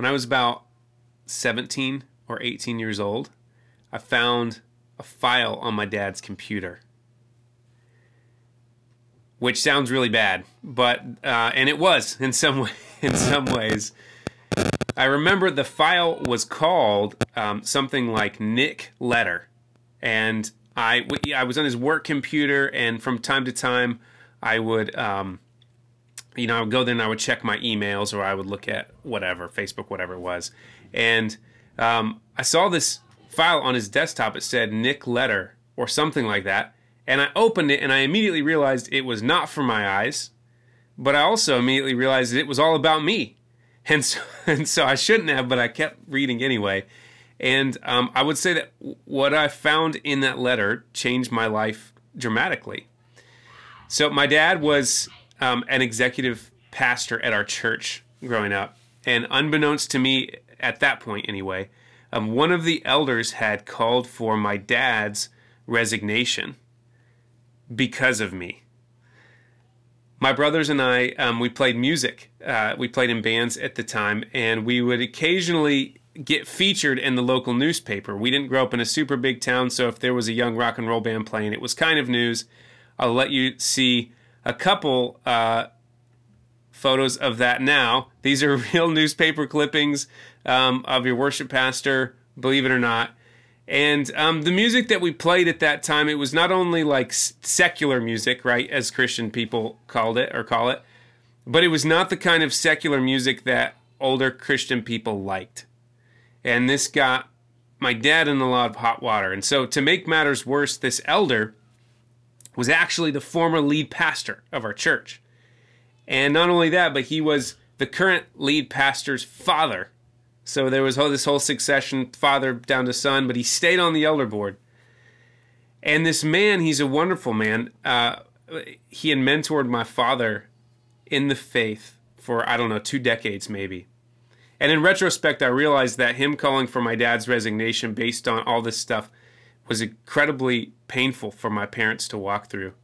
when I was about 17 or 18 years old, I found a file on my dad's computer. Which sounds really bad, but uh, and it was in some in some ways. I remember the file was called um, something like Nick Letter, and I I was on his work computer, and from time to time I would um, you know I would go there and I would check my emails or I would look at whatever Facebook whatever it was, and um, I saw this file on his desktop. It said Nick Letter or something like that, and I opened it and I immediately realized it was not for my eyes, but I also immediately realized it was all about me and so, and so I shouldn't have, but I kept reading anyway. And um, I would say that what I found in that letter changed my life dramatically. So my dad was um, an executive pastor at our church growing up, and unbeknownst to me at that point anyway, um, one of the elders had called for my dad's resignation because of me my brothers and I, um, we played music. Uh, we played in bands at the time, and we would occasionally get featured in the local newspaper. We didn't grow up in a super big town, so if there was a young rock and roll band playing, it was kind of news. I'll let you see a couple uh, photos of that now. These are real newspaper clippings um, of your worship pastor, believe it or not. And um, the music that we played at that time, it was not only like secular music, right, as Christian people called it or call it, but it was not the kind of secular music that older Christian people liked. And this got my dad in a lot of hot water. And so, to make matters worse, this elder was actually the former lead pastor of our church. And not only that, but he was the current lead pastor's father so there was this whole succession, father down to son, but he stayed on the elder board. And this man, he's a wonderful man. Uh, he had mentored my father in the faith for, I don't know, two decades maybe. And in retrospect, I realized that him calling for my dad's resignation based on all this stuff was incredibly painful for my parents to walk through.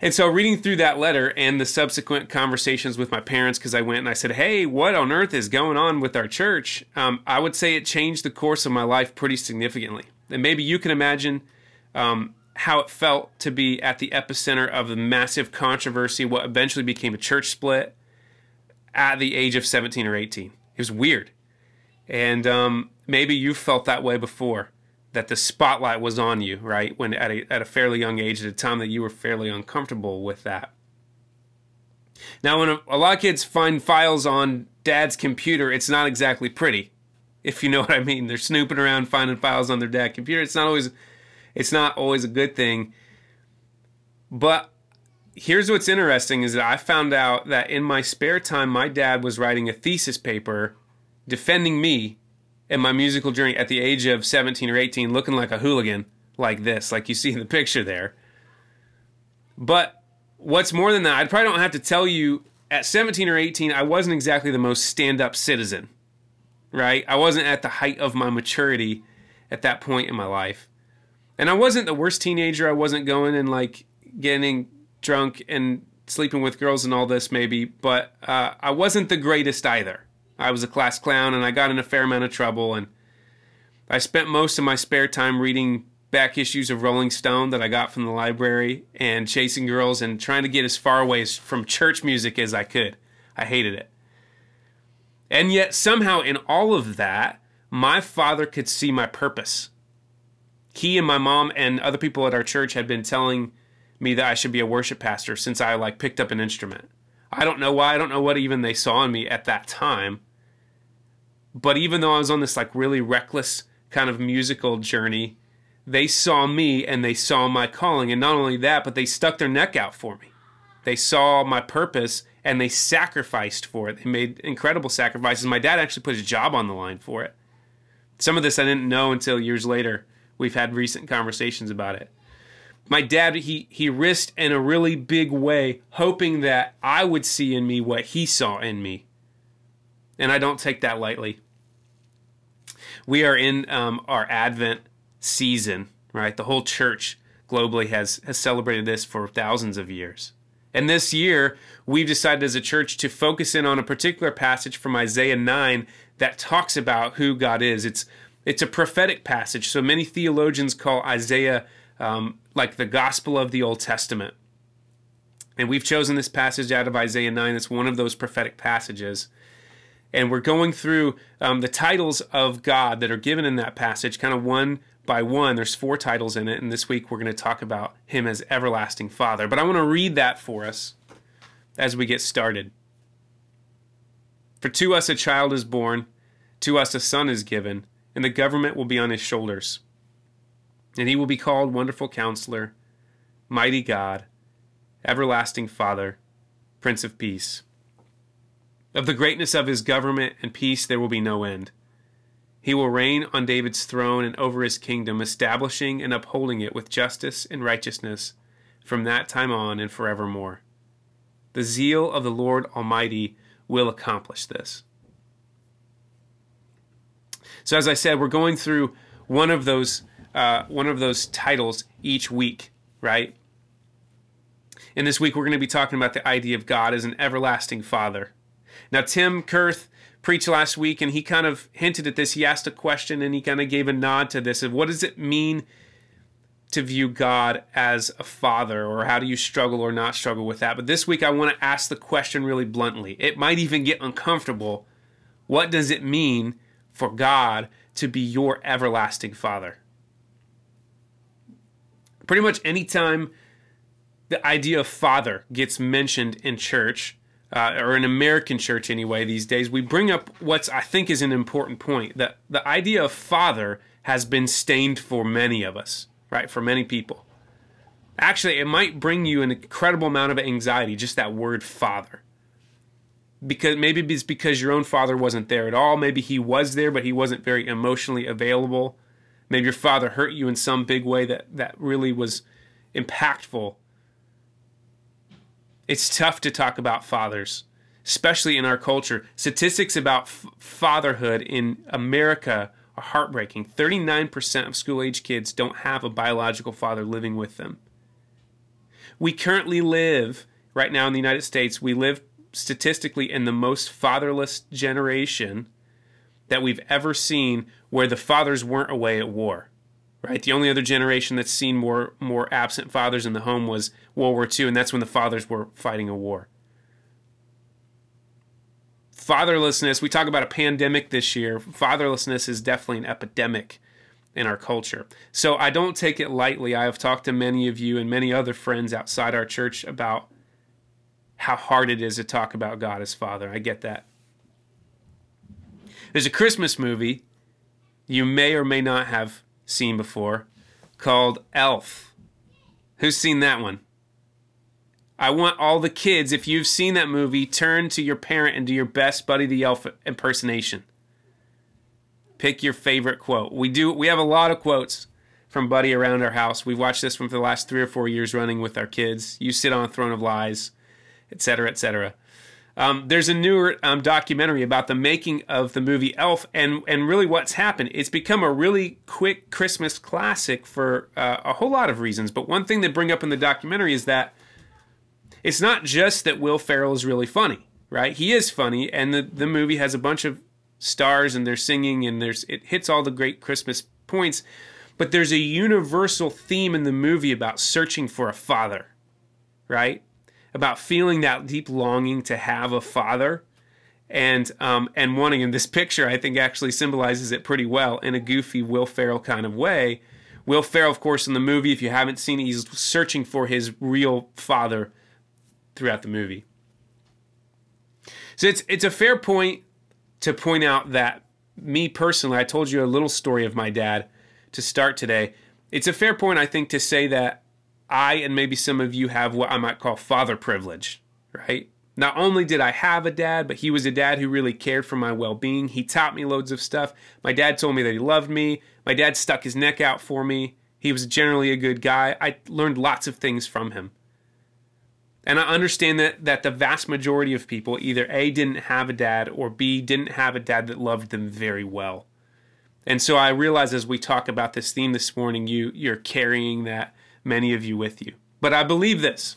And so, reading through that letter and the subsequent conversations with my parents, because I went and I said, Hey, what on earth is going on with our church? Um, I would say it changed the course of my life pretty significantly. And maybe you can imagine um, how it felt to be at the epicenter of the massive controversy, what eventually became a church split at the age of 17 or 18. It was weird. And um, maybe you felt that way before that the spotlight was on you, right? When at a, at a fairly young age, at a time that you were fairly uncomfortable with that. Now, when a, a lot of kids find files on dad's computer, it's not exactly pretty, if you know what I mean. They're snooping around finding files on their dad's computer. It's not always, it's not always a good thing. But here's what's interesting: is that I found out that in my spare time, my dad was writing a thesis paper defending me in my musical journey at the age of 17 or 18 looking like a hooligan like this, like you see in the picture there. But what's more than that, I probably don't have to tell you at 17 or 18, I wasn't exactly the most stand up citizen, right? I wasn't at the height of my maturity at that point in my life. And I wasn't the worst teenager. I wasn't going and like getting drunk and sleeping with girls and all this, maybe, but uh, I wasn't the greatest either. I was a class clown and I got in a fair amount of trouble. And I spent most of my spare time reading back issues of Rolling Stone that I got from the library and chasing girls and trying to get as far away from church music as I could. I hated it. And yet, somehow, in all of that, my father could see my purpose. He and my mom and other people at our church had been telling me that I should be a worship pastor since I like picked up an instrument. I don't know why. I don't know what even they saw in me at that time. But even though I was on this like really reckless kind of musical journey, they saw me and they saw my calling. And not only that, but they stuck their neck out for me. They saw my purpose and they sacrificed for it. They made incredible sacrifices. My dad actually put his job on the line for it. Some of this I didn't know until years later. We've had recent conversations about it. My dad, he, he risked in a really big way, hoping that I would see in me what he saw in me. And I don't take that lightly we are in um, our Advent season, right? The whole church globally has has celebrated this for thousands of years. And this year, we've decided as a church to focus in on a particular passage from Isaiah 9 that talks about who God is. It's it's a prophetic passage. So many theologians call Isaiah um, like the gospel of the Old Testament. And we've chosen this passage out of Isaiah 9. It's one of those prophetic passages. And we're going through um, the titles of God that are given in that passage, kind of one by one. There's four titles in it. And this week we're going to talk about Him as Everlasting Father. But I want to read that for us as we get started. For to us a child is born, to us a son is given, and the government will be on his shoulders. And he will be called Wonderful Counselor, Mighty God, Everlasting Father, Prince of Peace. Of the greatness of his government and peace there will be no end. He will reign on David's throne and over his kingdom, establishing and upholding it with justice and righteousness from that time on and forevermore. The zeal of the Lord Almighty will accomplish this. So, as I said, we're going through one of those uh, one of those titles each week, right? And this week we're going to be talking about the idea of God as an everlasting Father. Now, Tim Kurth preached last week, and he kind of hinted at this. He asked a question, and he kind of gave a nod to this of what does it mean to view God as a father, or how do you struggle or not struggle with that? But this week I want to ask the question really bluntly. It might even get uncomfortable. What does it mean for God to be your everlasting father? Pretty much anytime the idea of father gets mentioned in church, uh, or an American church anyway, these days, we bring up what's I think is an important point. That the idea of father has been stained for many of us right? For many people. Actually, it might bring you an incredible amount of anxiety, just that word father. Because maybe it's because your own father wasn't there at all. Maybe he was there, but he wasn't very emotionally available. Maybe your father hurt you in some big way that, that really was impactful. It's tough to talk about fathers, especially in our culture. Statistics about f- fatherhood in America are heartbreaking. 39% of school age kids don't have a biological father living with them. We currently live, right now in the United States, we live statistically in the most fatherless generation that we've ever seen where the fathers weren't away at war. Right? The only other generation that's seen more more absent fathers in the home was World War II, and that's when the fathers were fighting a war fatherlessness, we talk about a pandemic this year. Fatherlessness is definitely an epidemic in our culture. So I don't take it lightly. I have talked to many of you and many other friends outside our church about how hard it is to talk about God as Father. I get that. There's a Christmas movie you may or may not have seen before called Elf. Who's seen that one? I want all the kids, if you've seen that movie, turn to your parent and do your best Buddy the Elf impersonation. Pick your favorite quote. We do we have a lot of quotes from Buddy around our house. We've watched this one for the last three or four years running with our kids. You sit on a throne of lies, etc., etc. Um, there's a newer um, documentary about the making of the movie Elf, and and really what's happened. It's become a really quick Christmas classic for uh, a whole lot of reasons. But one thing they bring up in the documentary is that it's not just that Will Ferrell is really funny, right? He is funny, and the the movie has a bunch of stars and they're singing and there's it hits all the great Christmas points, but there's a universal theme in the movie about searching for a father, right? About feeling that deep longing to have a father and um, and wanting. And this picture, I think, actually symbolizes it pretty well in a goofy Will Ferrell kind of way. Will Ferrell, of course, in the movie, if you haven't seen it, he's searching for his real father throughout the movie. So it's it's a fair point to point out that me personally, I told you a little story of my dad to start today. It's a fair point, I think, to say that I and maybe some of you have what I might call father privilege, right? Not only did I have a dad, but he was a dad who really cared for my well being. He taught me loads of stuff. My dad told me that he loved me. My dad stuck his neck out for me. He was generally a good guy. I learned lots of things from him. And I understand that that the vast majority of people either A didn't have a dad or B didn't have a dad that loved them very well. And so I realize as we talk about this theme this morning, you you're carrying that many of you with you. But I believe this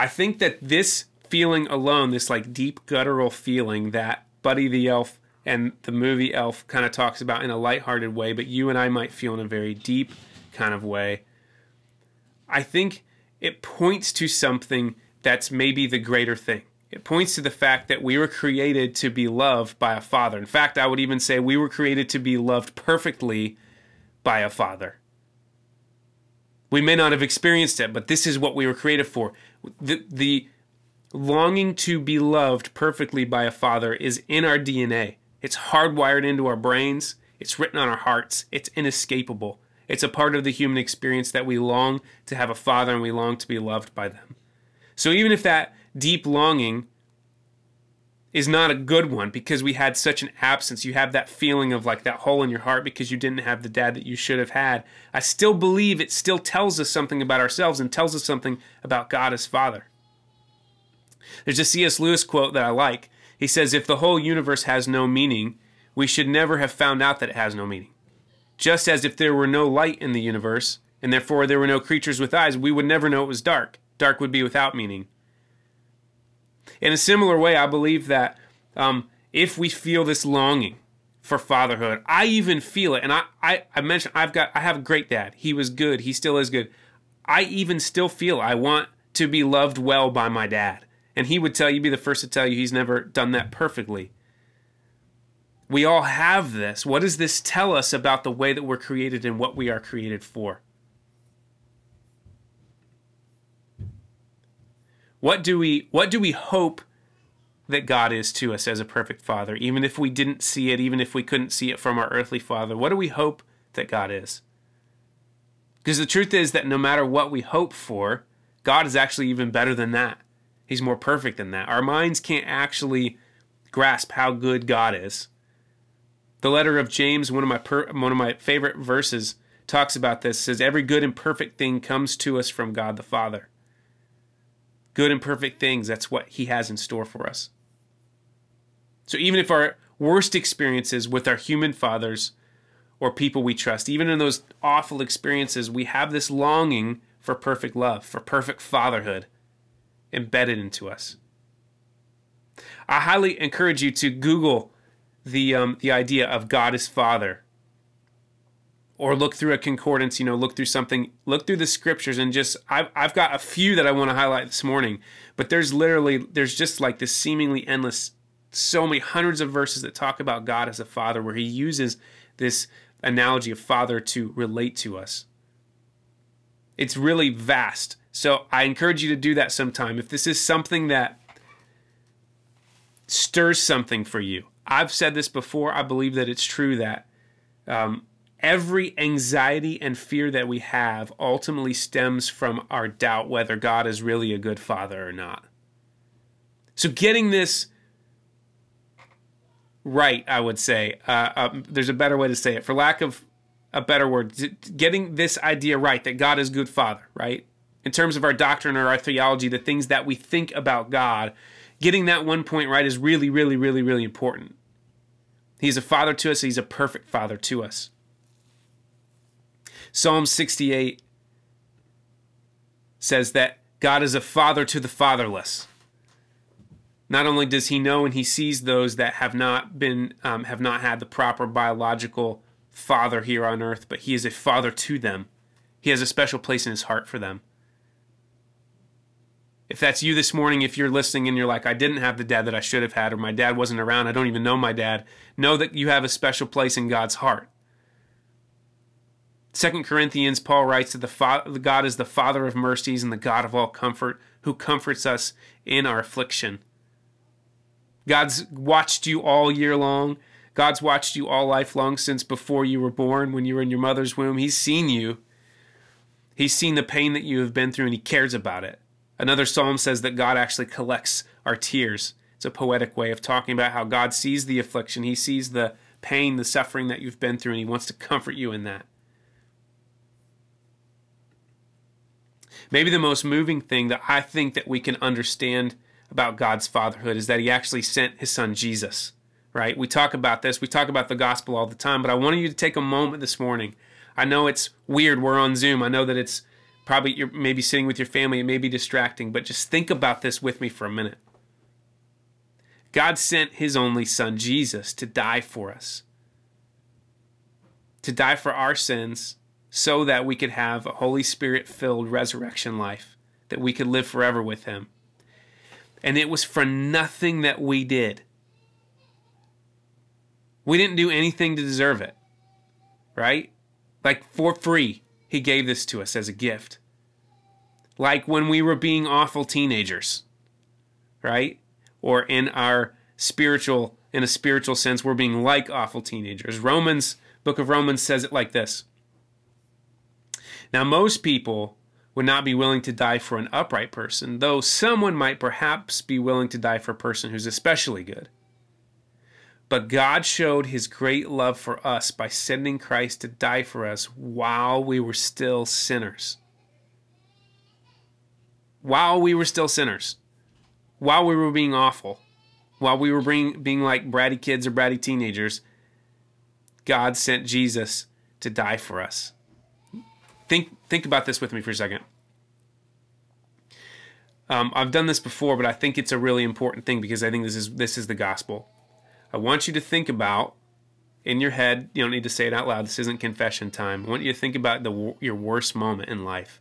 I think that this feeling alone, this like deep guttural feeling that Buddy the Elf and the movie Elf kind of talks about in a lighthearted way, but you and I might feel in a very deep kind of way. I think it points to something that's maybe the greater thing. It points to the fact that we were created to be loved by a father. In fact, I would even say we were created to be loved perfectly by a father. We may not have experienced it, but this is what we were created for. The, the longing to be loved perfectly by a father is in our DNA. It's hardwired into our brains, it's written on our hearts, it's inescapable. It's a part of the human experience that we long to have a father and we long to be loved by them. So even if that deep longing is not a good one because we had such an absence, you have that feeling of like that hole in your heart because you didn't have the dad that you should have had. I still believe it still tells us something about ourselves and tells us something about God as Father. There's a C.S. Lewis quote that I like. He says, If the whole universe has no meaning, we should never have found out that it has no meaning. Just as if there were no light in the universe, and therefore there were no creatures with eyes, we would never know it was dark. Dark would be without meaning. In a similar way, I believe that um, if we feel this longing for fatherhood, I even feel it. And I, I, I mentioned I've got I have a great dad. He was good. He still is good. I even still feel I want to be loved well by my dad. And he would tell you, be the first to tell you, he's never done that perfectly. We all have this. What does this tell us about the way that we're created and what we are created for? What do we what do we hope that God is to us as a perfect father, even if we didn't see it, even if we couldn't see it from our earthly father? What do we hope that God is? Because the truth is that no matter what we hope for, God is actually even better than that. He's more perfect than that. Our minds can't actually grasp how good God is. The letter of James, one of my per, one of my favorite verses, talks about this. Says every good and perfect thing comes to us from God the Father. Good and perfect things, that's what he has in store for us. So even if our worst experiences with our human fathers or people we trust, even in those awful experiences, we have this longing for perfect love, for perfect fatherhood embedded into us. I highly encourage you to Google the um, the idea of God as Father, or look through a concordance. You know, look through something, look through the scriptures, and just I've I've got a few that I want to highlight this morning. But there's literally there's just like this seemingly endless, so many hundreds of verses that talk about God as a Father, where He uses this analogy of Father to relate to us. It's really vast. So I encourage you to do that sometime. If this is something that stirs something for you, I've said this before. I believe that it's true that um, every anxiety and fear that we have ultimately stems from our doubt whether God is really a good father or not. So, getting this right, I would say, uh, uh, there's a better way to say it, for lack of a better word, getting this idea right that God is good father, right? In terms of our doctrine or our theology, the things that we think about God, getting that one point right is really, really, really, really important. He's a father to us, he's a perfect father to us. Psalm 68 says that God is a father to the fatherless. Not only does he know and he sees those that have not been um, have not had the proper biological father here on earth, but he is a father to them. He has a special place in his heart for them. If that's you this morning, if you're listening and you're like, I didn't have the dad that I should have had, or my dad wasn't around, I don't even know my dad, know that you have a special place in God's heart. Second Corinthians, Paul writes that the Father, God is the Father of mercies and the God of all comfort, who comforts us in our affliction. God's watched you all year long. God's watched you all life long since before you were born, when you were in your mother's womb. He's seen you. He's seen the pain that you have been through and he cares about it. Another psalm says that God actually collects our tears. It's a poetic way of talking about how God sees the affliction, He sees the pain, the suffering that you've been through, and He wants to comfort you in that. Maybe the most moving thing that I think that we can understand about God's fatherhood is that He actually sent His Son Jesus. Right? We talk about this, we talk about the gospel all the time, but I wanted you to take a moment this morning. I know it's weird, we're on Zoom. I know that it's Probably you're maybe sitting with your family, it may be distracting, but just think about this with me for a minute. God sent his only son, Jesus, to die for us, to die for our sins, so that we could have a Holy Spirit filled resurrection life, that we could live forever with him. And it was for nothing that we did. We didn't do anything to deserve it, right? Like for free, he gave this to us as a gift. Like when we were being awful teenagers, right? Or in our spiritual, in a spiritual sense, we're being like awful teenagers. Romans, book of Romans says it like this. Now, most people would not be willing to die for an upright person, though someone might perhaps be willing to die for a person who's especially good. But God showed his great love for us by sending Christ to die for us while we were still sinners. While we were still sinners. While we were being awful. While we were being, being like bratty kids or bratty teenagers. God sent Jesus to die for us. Think, think about this with me for a second. Um, I've done this before, but I think it's a really important thing because I think this is this is the gospel. I want you to think about in your head. You don't need to say it out loud. This isn't confession time. I want you to think about the your worst moment in life.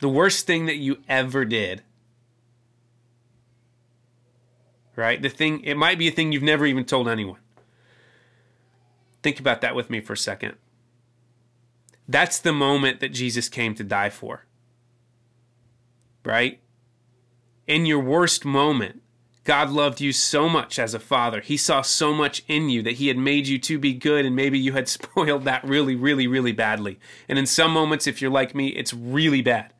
The worst thing that you ever did. Right? The thing it might be a thing you've never even told anyone. Think about that with me for a second. That's the moment that Jesus came to die for. Right? In your worst moment, God loved you so much as a father. He saw so much in you that He had made you to be good, and maybe you had spoiled that really, really, really badly. And in some moments, if you're like me, it's really bad.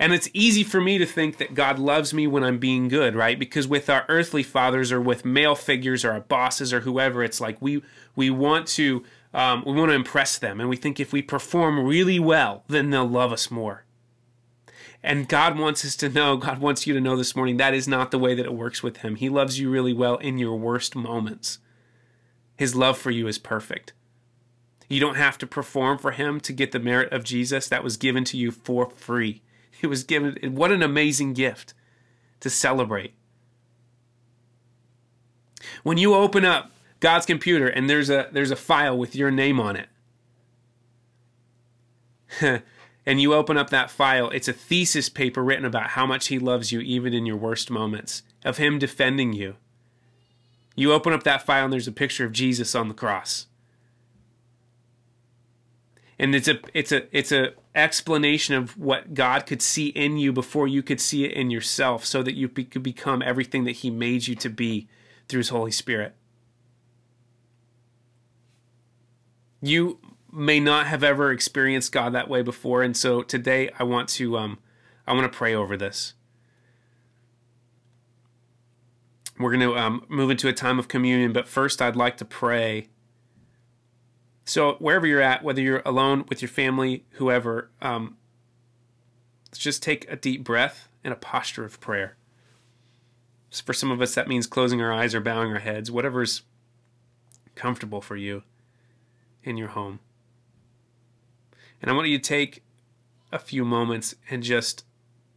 And it's easy for me to think that God loves me when I'm being good, right? Because with our earthly fathers or with male figures or our bosses or whoever, it's like we we want to um, we want to impress them, and we think if we perform really well, then they'll love us more. And God wants us to know, God wants you to know this morning, that is not the way that it works with Him. He loves you really well in your worst moments. His love for you is perfect. You don't have to perform for Him to get the merit of Jesus that was given to you for free. It was given, what an amazing gift to celebrate. When you open up God's computer and there's a there's a file with your name on it. and you open up that file, it's a thesis paper written about how much he loves you even in your worst moments, of him defending you. You open up that file and there's a picture of Jesus on the cross. And it's a it's a it's a explanation of what God could see in you before you could see it in yourself so that you be, could become everything that he made you to be through his Holy Spirit. you may not have ever experienced God that way before, and so today I want to um, I want to pray over this. We're going to um, move into a time of communion, but first I'd like to pray. So wherever you're at, whether you're alone with your family, whoever, um, just take a deep breath and a posture of prayer. For some of us, that means closing our eyes or bowing our heads, whatever's comfortable for you in your home. And I want you to take a few moments and just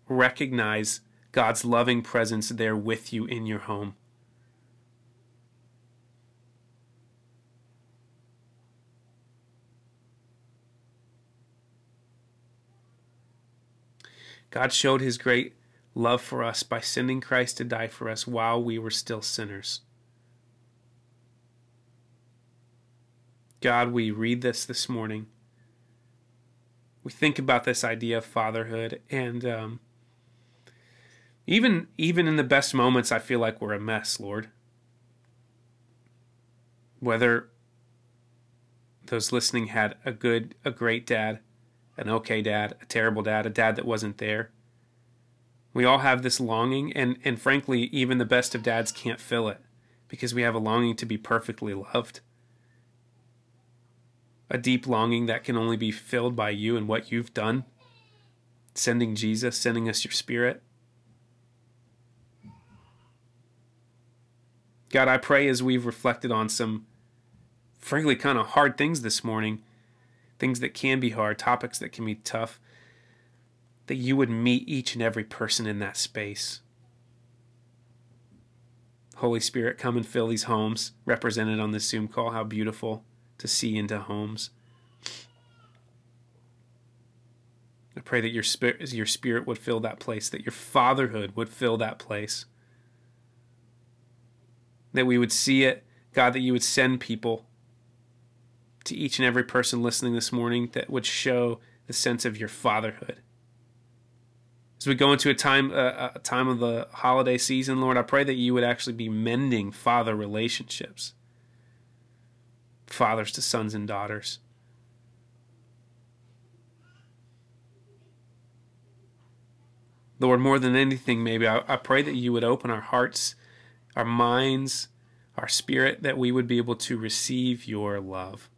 recognize God's loving presence there with you in your home. God showed his great love for us by sending Christ to die for us while we were still sinners. God, we read this this morning. We think about this idea of fatherhood, and um, even even in the best moments, I feel like we're a mess, Lord. Whether those listening had a good, a great dad, an okay dad, a terrible dad, a dad that wasn't there. We all have this longing, and, and frankly, even the best of dads can't fill it because we have a longing to be perfectly loved a deep longing that can only be filled by you and what you've done, sending Jesus, sending us your Spirit. God, I pray as we've reflected on some frankly, kind of hard things this morning, things that can be hard, topics that can be tough, that you would meet each and every person in that space. Holy Spirit, come and fill these homes represented on this Zoom call. How beautiful to see into homes. I pray that your spirit, your spirit would fill that place, that your fatherhood would fill that place. That we would see it, God, that you would send people to each and every person listening this morning that would show the sense of your fatherhood as we go into a time uh, a time of the holiday season, Lord, I pray that you would actually be mending father relationships, fathers to sons and daughters. Lord, more than anything, maybe I, I pray that you would open our hearts, our minds, our spirit, that we would be able to receive your love.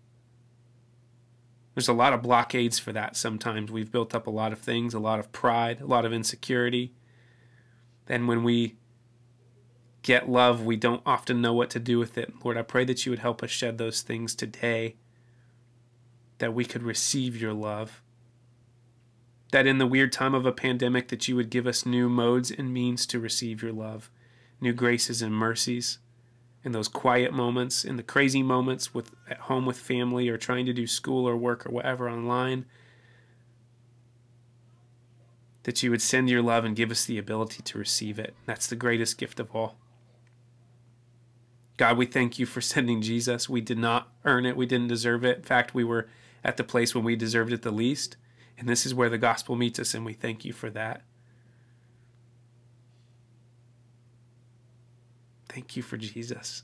There's a lot of blockades for that sometimes. We've built up a lot of things, a lot of pride, a lot of insecurity. And when we get love, we don't often know what to do with it. Lord, I pray that you would help us shed those things today, that we could receive your love. That in the weird time of a pandemic that you would give us new modes and means to receive your love, new graces and mercies in those quiet moments, in the crazy moments with at home with family or trying to do school or work or whatever online. That you would send your love and give us the ability to receive it. That's the greatest gift of all. God, we thank you for sending Jesus. We did not earn it, we didn't deserve it. In fact, we were at the place when we deserved it the least. And this is where the gospel meets us, and we thank you for that. Thank you for Jesus.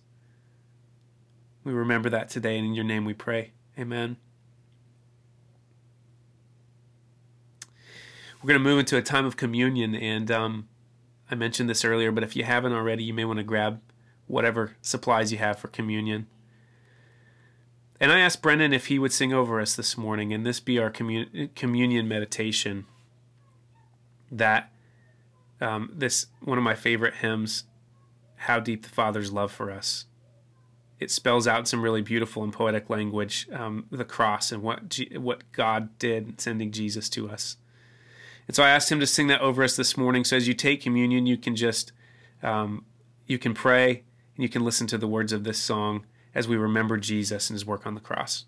We remember that today, and in your name we pray. Amen. We're going to move into a time of communion, and um, I mentioned this earlier, but if you haven't already, you may want to grab whatever supplies you have for communion. And I asked Brendan if he would sing over us this morning, and this be our commun- communion meditation. That um, this one of my favorite hymns how deep the Father's love for us. It spells out some really beautiful and poetic language um, the cross and what G- what God did sending Jesus to us. And so I asked him to sing that over us this morning. So as you take communion, you can just um, you can pray and you can listen to the words of this song as we remember Jesus and His work on the cross.